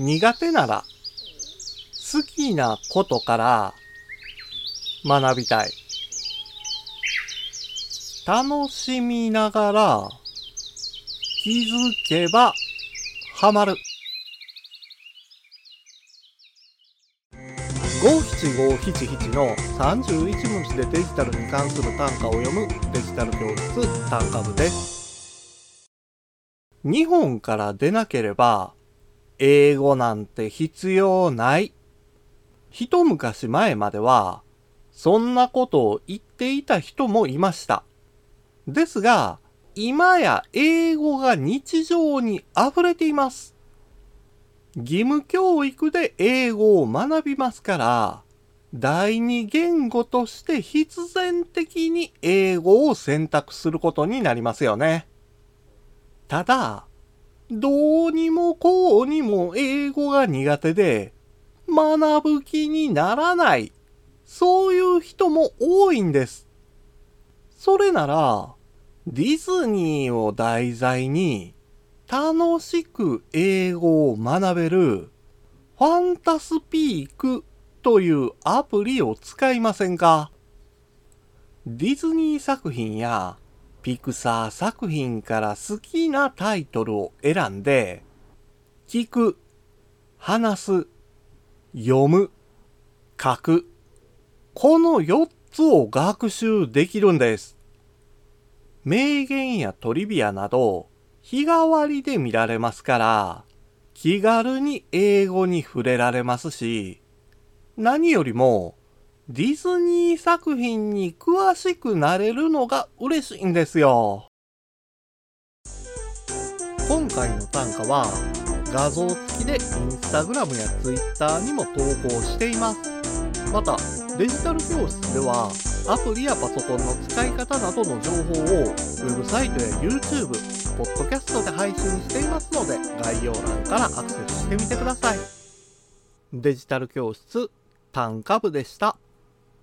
苦手なら好きなことから学びたい。楽しみながら気づけばハマる。五七五七七の31文字でデジタルに関する単価を読むデジタル教室単価部です。日本から出なければ英語なんて必要ない。一昔前まではそんなことを言っていた人もいました。ですが、今や英語が日常に溢れています。義務教育で英語を学びますから、第二言語として必然的に英語を選択することになりますよね。ただ、どうにもこうにも英語が苦手で、学ぶ気にならない。そういう人も多いんです。それなら、ディズニーを題材に楽しく英語を学べるファンタスピークというアプリを使いませんか？ディズニー作品やピクサー作品から好きなタイトルを選んで聞く、話す、読む、書くこの4つを学習できるんです。名言やトリビアなど日替わりで見られますから、気軽に英語に触れられますし、何よりもディズニー作品に詳しくなれるのが嬉しいんですよ。今回の単価は画像付きでインスタグラムやツイッターにも投稿しています。また、デジタル教室ではアプリやパソコンの使い方などの情報をウェブサイトや YouTube、ポッドキャストで配信していますので概要欄からアクセスしてみてください。デジタル教室単価部でした。